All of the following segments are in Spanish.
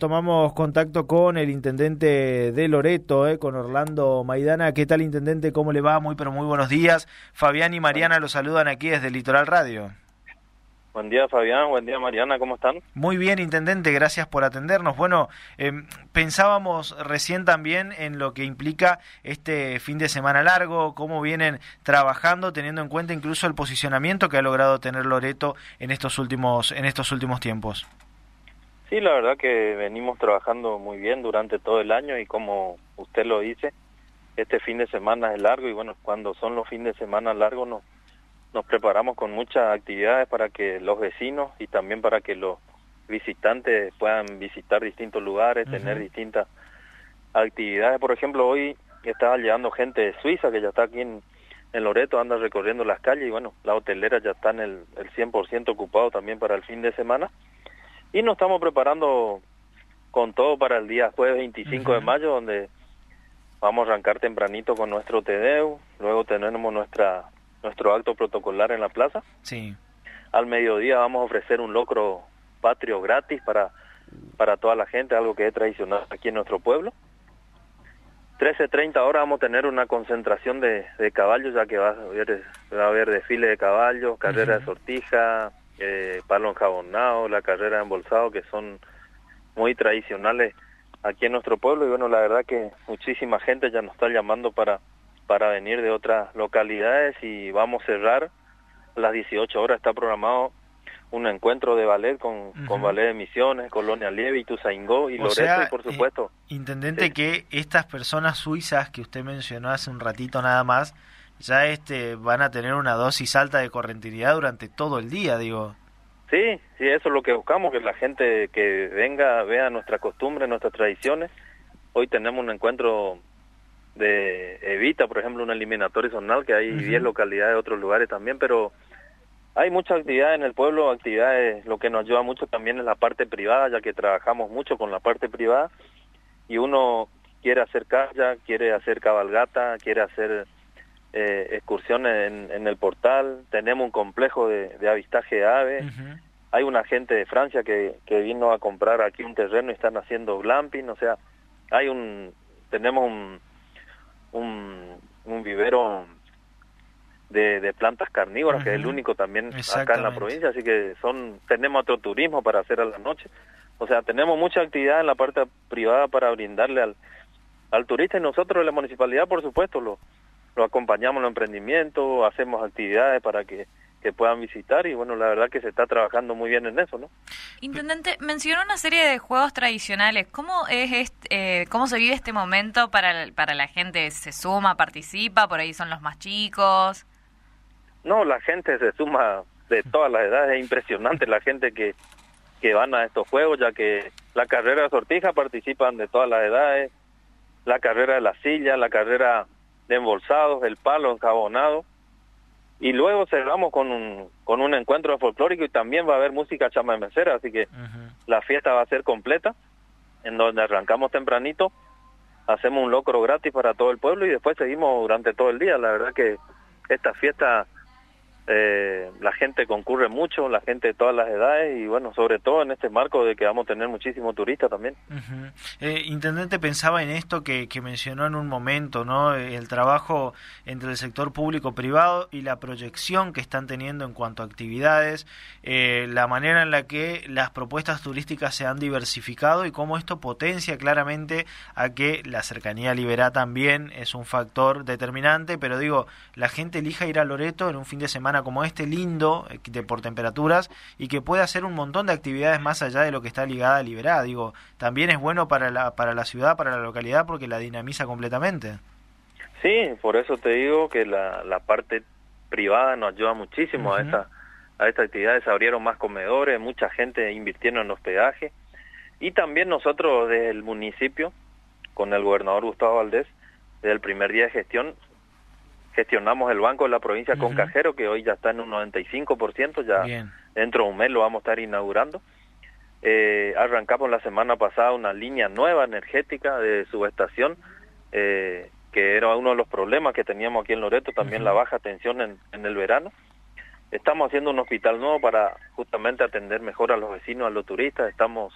Tomamos contacto con el intendente de Loreto, eh, con Orlando Maidana. ¿Qué tal, intendente? ¿Cómo le va? Muy, pero muy buenos días. Fabián y Mariana los saludan aquí desde Litoral Radio. Buen día, Fabián. Buen día, Mariana. ¿Cómo están? Muy bien, intendente. Gracias por atendernos. Bueno, em, pensábamos recién también en lo que implica este fin de semana largo, cómo vienen trabajando, teniendo en cuenta incluso el posicionamiento que ha logrado tener Loreto en estos últimos, en estos últimos tiempos. Sí, la verdad que venimos trabajando muy bien durante todo el año y como usted lo dice, este fin de semana es largo y bueno, cuando son los fines de semana largos nos, nos preparamos con muchas actividades para que los vecinos y también para que los visitantes puedan visitar distintos lugares, tener distintas actividades. Por ejemplo, hoy estaba llegando gente de Suiza que ya está aquí en, en Loreto, anda recorriendo las calles y bueno, la hotelera ya está en el, el 100% ocupado también para el fin de semana. Y nos estamos preparando con todo para el día jueves 25 de mayo, donde vamos a arrancar tempranito con nuestro TEDEU, luego tenemos nuestra nuestro acto protocolar en la plaza. Sí. Al mediodía vamos a ofrecer un locro patrio gratis para, para toda la gente, algo que es tradicional aquí en nuestro pueblo. 13.30 horas vamos a tener una concentración de, de caballos, ya que va a haber, va a haber desfile de caballos, carrera de sortija, eh, palo enjabonado, la carrera de embolsado, que son muy tradicionales aquí en nuestro pueblo. Y bueno, la verdad que muchísima gente ya nos está llamando para, para venir de otras localidades y vamos a cerrar a las 18 horas. Está programado un encuentro de ballet con, con ballet de Misiones, Colonia Lieve, Ituzaingó y Loreto, y por eh, supuesto. intendente, que estas personas suizas que usted mencionó hace un ratito nada más, ya este van a tener una dosis alta de correntinidad durante todo el día, digo. Sí, sí, eso es lo que buscamos, que la gente que venga vea nuestras costumbres, nuestras tradiciones. Hoy tenemos un encuentro de Evita, por ejemplo, un eliminatorio zonal, que hay 10 localidades de otros lugares también, pero hay muchas actividades en el pueblo, actividades, lo que nos ayuda mucho también es la parte privada, ya que trabajamos mucho con la parte privada, y uno quiere hacer calla, quiere hacer cabalgata, quiere hacer eh, excursiones en, el portal, tenemos un complejo de, avistaje de aves, hay una gente de Francia que, que vino a comprar aquí un terreno y están haciendo glamping, o sea, hay un, tenemos un, un, vivero de, de, plantas carnívoras, que es el único también acá en la provincia, así que son tenemos otro turismo para hacer a la noche. O sea, tenemos mucha actividad en la parte privada para brindarle al, al turista y nosotros, la municipalidad, por supuesto, lo, lo acompañamos en el emprendimiento, hacemos actividades para que, puedan visitar y bueno, la verdad que se está trabajando muy bien en eso, ¿no? Intendente, mencionó una serie de juegos tradicionales. ¿Cómo es este, eh, cómo se vive este momento para, para la gente? ¿Se suma, participa? ¿Por ahí son los más chicos? No, la gente se suma de todas las edades. Es impresionante la gente que, que van a estos juegos, ya que la carrera de sortija participan de todas las edades, la carrera de la silla, la carrera de embolsados, el palo encabonado. Y luego cerramos con un, con un encuentro folclórico y también va a haber música chamamecera, así que la fiesta va a ser completa, en donde arrancamos tempranito, hacemos un locro gratis para todo el pueblo y después seguimos durante todo el día. La verdad que esta fiesta eh, la gente concurre mucho, la gente de todas las edades y bueno, sobre todo en este marco de que vamos a tener muchísimos turistas también. eh, Intendente pensaba en esto que, que, mencionó en un momento, ¿no? El trabajo entre el sector público-privado y la proyección que están teniendo en cuanto a actividades, eh, la manera en la que las propuestas turísticas se han diversificado y cómo esto potencia claramente a que la cercanía liberá también es un factor determinante, pero digo, la gente elija ir a Loreto en un fin de semana como este lindo eh, de por temperaturas y que puede hacer un montón de actividades más allá de lo que está ligada a Liberá. Digo, también es bueno para la, para la ciudad, para la localidad, porque la dinamiza completamente. Sí, por eso te digo que la, la parte privada nos ayuda muchísimo a esta a estas actividades. Se abrieron más comedores, mucha gente invirtiendo en hospedaje y también nosotros desde el municipio, con el gobernador Gustavo Valdés, desde el primer día de gestión, gestionamos el banco de la provincia con cajero, que hoy ya está en un 95%, ya dentro de un mes lo vamos a estar inaugurando. Eh, arrancamos la semana pasada una línea nueva energética de subestación, eh, que era uno de los problemas que teníamos aquí en Loreto, también la baja tensión en, en el verano. Estamos haciendo un hospital nuevo para justamente atender mejor a los vecinos, a los turistas. Estamos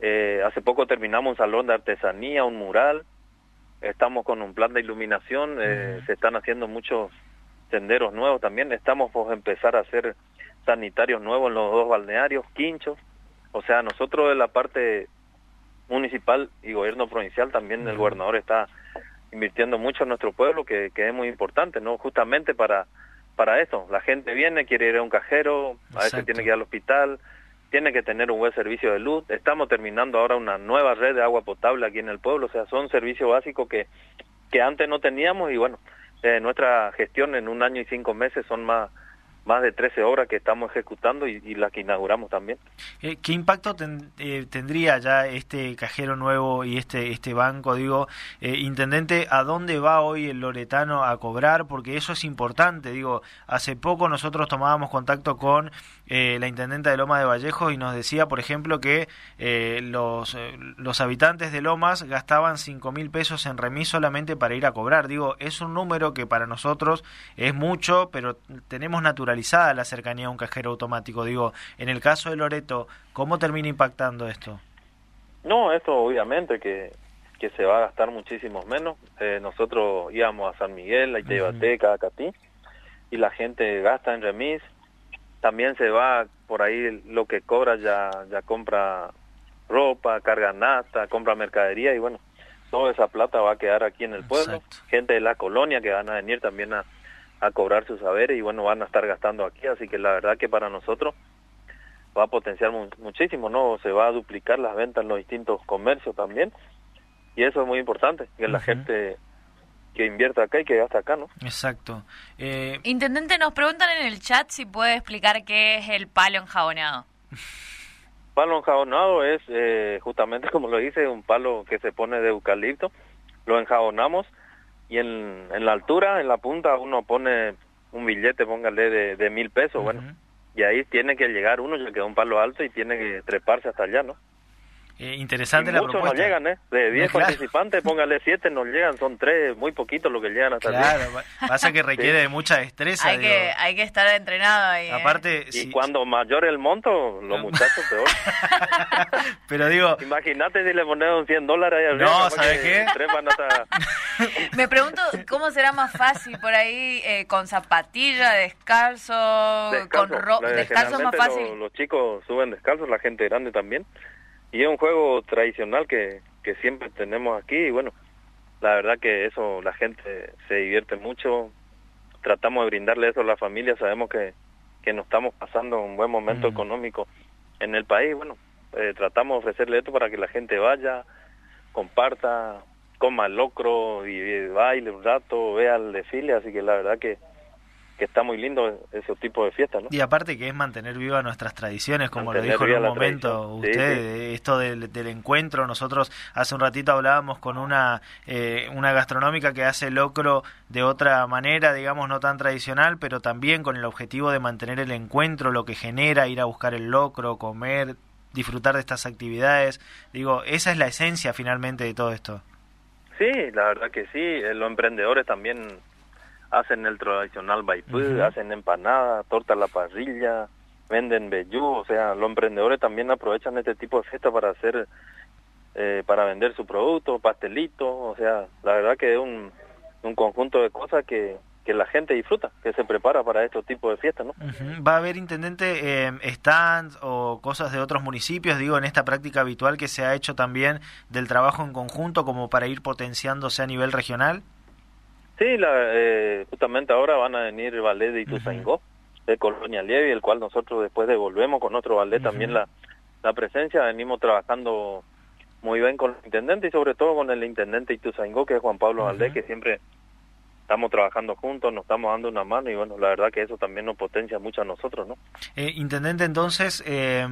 Eh, hace poco terminamos un salón de artesanía, un mural. Estamos con un plan de iluminación. Eh, se están haciendo muchos senderos nuevos también. Estamos por empezar a hacer sanitarios nuevos en los dos balnearios, quinchos. O sea, nosotros de la parte municipal y gobierno provincial también el gobernador está invirtiendo mucho en nuestro pueblo, que, que es muy importante, ¿no? Justamente para para eso. La gente viene, quiere ir a un cajero, a veces tiene que ir al hospital, tiene que tener un buen servicio de luz. Estamos terminando ahora una nueva red de agua potable aquí en el pueblo, o sea, son servicios básicos que, que antes no teníamos y bueno, eh, nuestra gestión en un año y cinco meses son más más de 13 obras que estamos ejecutando y, las que inauguramos también. Eh, ¿Qué impacto eh, tendría ya este cajero nuevo y este este banco? Digo, eh, intendente, ¿a dónde va hoy el loretano a cobrar? Porque eso es importante. Digo, hace poco nosotros tomábamos contacto con la intendenta de Loma de Vallejo y nos decía, por ejemplo, que los, los habitantes de Lomas gastaban 5 mil pesos en remis solamente para ir a cobrar. Digo, es un número que para nosotros es mucho, pero tenemos la cercanía a un cajero automático. Digo, en el caso de Loreto, ¿cómo termina impactando esto? No, esto obviamente que, que se va a gastar muchísimo menos. Eh, nosotros íbamos a San Miguel, a Itebateca, a Catí, y la gente gasta en remis. También se va por ahí lo que cobra, ya, ya compra ropa, carga nata, compra mercadería y bueno, toda esa plata va a quedar aquí en el pueblo. Gente de la colonia que van a venir también a, a cobrar sus saberes y bueno, van a estar gastando aquí, así que la verdad que para nosotros va a potenciar muchísimo, ¿no? Se va a duplicar las ventas en los distintos comercios también y eso es muy importante, que la gente que invierta acá y que gasta acá, ¿no? Exacto. Eh... Intendente, nos preguntan en el chat si puede explicar qué es el palo enjabonado. Palo enjabonado es eh, justamente como lo dice, un palo que se pone de eucalipto, lo enjabonamos y en, en la altura, en la punta, uno pone un billete, póngale de, de mil pesos, bueno, y ahí tiene que llegar uno, ya queda un palo alto y tiene que treparse hasta allá, ¿no? Eh, interesante la muchos no llegan, ¿eh? De 10 participantes, póngale 7, no llegan, son 3, muy poquitos los que llegan hasta Claro, pasa que requiere de mucha destreza. Hay, que, hay que estar entrenado ahí. ¿eh? Aparte, Y cuando mayor el monto, los muchachos peor. Pero digo... Imagínate si le pones un 100 dólares ahí arriba. No, ¿sabes qué? Me pregunto cómo será más fácil por ahí eh, con zapatilla, descalzo, con ropa. Descalzo más fácil. los chicos suben descalzos, la gente grande también y es un juego tradicional que, que siempre tenemos aquí y bueno, la verdad que eso la gente se divierte mucho, tratamos de brindarle eso a la familia, sabemos que, que nos estamos pasando un buen momento económico en el país, bueno, eh, tratamos de ofrecerle esto para que la gente vaya, comparta, coma el locro y baile un rato, vea el desfile, así que la verdad que que está muy lindo ese tipo de fiestas, ¿no? Y aparte que es mantener vivas nuestras tradiciones, como lo dijo en un momento usted, esto del, encuentro, nosotros hace un ratito hablábamos con una, eh, una gastronómica que hace locro de otra manera, digamos, no tan tradicional, pero también con el objetivo de mantener el encuentro, lo que genera ir a buscar el locro, comer, disfrutar de estas actividades. Digo, esa es la esencia finalmente de todo esto. Sí, la verdad que sí, eh, los emprendedores también hacen el tradicional baipú, hacen empanada, torta a la parrilla, venden vellú, o sea, los emprendedores también aprovechan este tipo de fiesta para hacer, eh, para vender su producto, pastelitos, o sea, la verdad que es un, un conjunto de cosas que, que la gente disfruta, que se prepara para estos tipos de fiestas, ¿no? ¿Va a haber, intendente, eh, stands o cosas de otros municipios, digo, en esta práctica habitual que se ha hecho también del trabajo en conjunto como para ir potenciándose a nivel regional? Sí, la, eh, justamente ahora van a venir ballet de Ituzaingó, de Colonia Lievi, el cual nosotros después devolvemos con otro ballet también la, la presencia. Venimos trabajando muy bien con el intendente y sobre todo con el intendente Ituzaingó, que es Juan Pablo Valdés, que siempre estamos trabajando juntos, nos estamos dando una mano y bueno, la verdad que eso también nos potencia mucho a nosotros, ¿no? Eh, intendente, entonces, eh,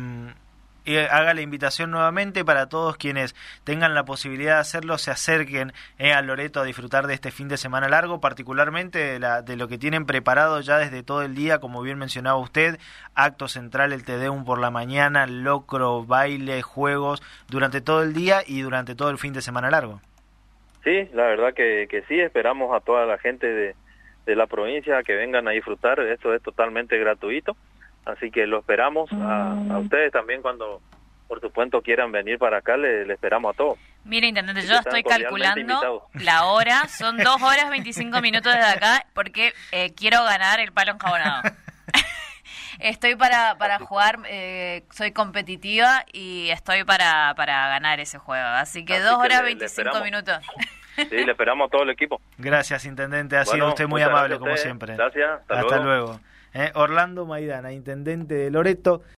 haga la invitación nuevamente para todos quienes tengan la posibilidad de hacerlo, se acerquen eh, a Loreto a disfrutar de este fin de semana largo, particularmente de, la, de, lo que tienen preparado ya desde todo el día, como bien mencionaba usted, acto central, el Tedeum por la mañana, locro, baile, juegos, durante todo el día y durante todo el fin de semana largo. Sí, la verdad que, que sí, esperamos a toda la gente de, de la provincia que vengan a disfrutar, esto es totalmente gratuito Así que lo esperamos a, a, ustedes también cuando por supuesto quieran venir para acá, le, esperamos a todos. Mire, intendente, yo estoy calculando la hora, son dos horas 25 minutos desde acá, porque eh, quiero ganar el palo enjabonado. estoy para, para jugar, eh, soy competitiva y estoy para, para ganar ese juego. Así que dos horas 25 minutos. Sí, le esperamos a todo el equipo. Gracias, intendente. Ha sido usted muy amable, como siempre. Gracias. Hasta, luego. Eh, Orlando Maidana, intendente de Loreto.